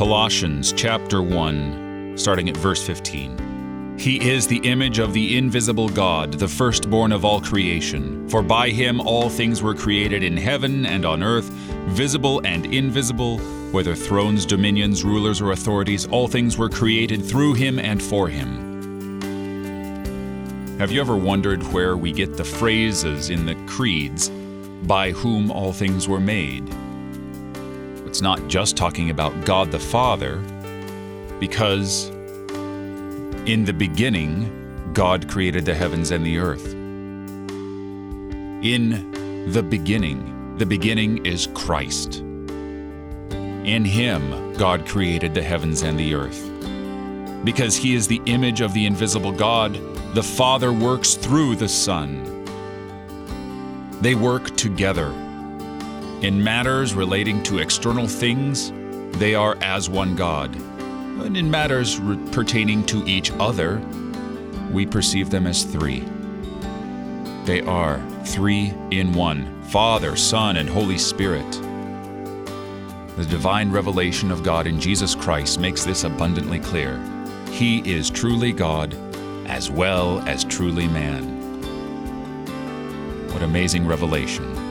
Colossians chapter 1, starting at verse 15. He is the image of the invisible God, the firstborn of all creation. For by him all things were created in heaven and on earth, visible and invisible, whether thrones, dominions, rulers, or authorities, all things were created through him and for him. Have you ever wondered where we get the phrases in the creeds, by whom all things were made? It's not just talking about God the Father, because in the beginning, God created the heavens and the earth. In the beginning, the beginning is Christ. In Him, God created the heavens and the earth. Because He is the image of the invisible God, the Father works through the Son. They work together. In matters relating to external things, they are as one God. And in matters re- pertaining to each other, we perceive them as three. They are three in one Father, Son, and Holy Spirit. The divine revelation of God in Jesus Christ makes this abundantly clear. He is truly God as well as truly man. What amazing revelation.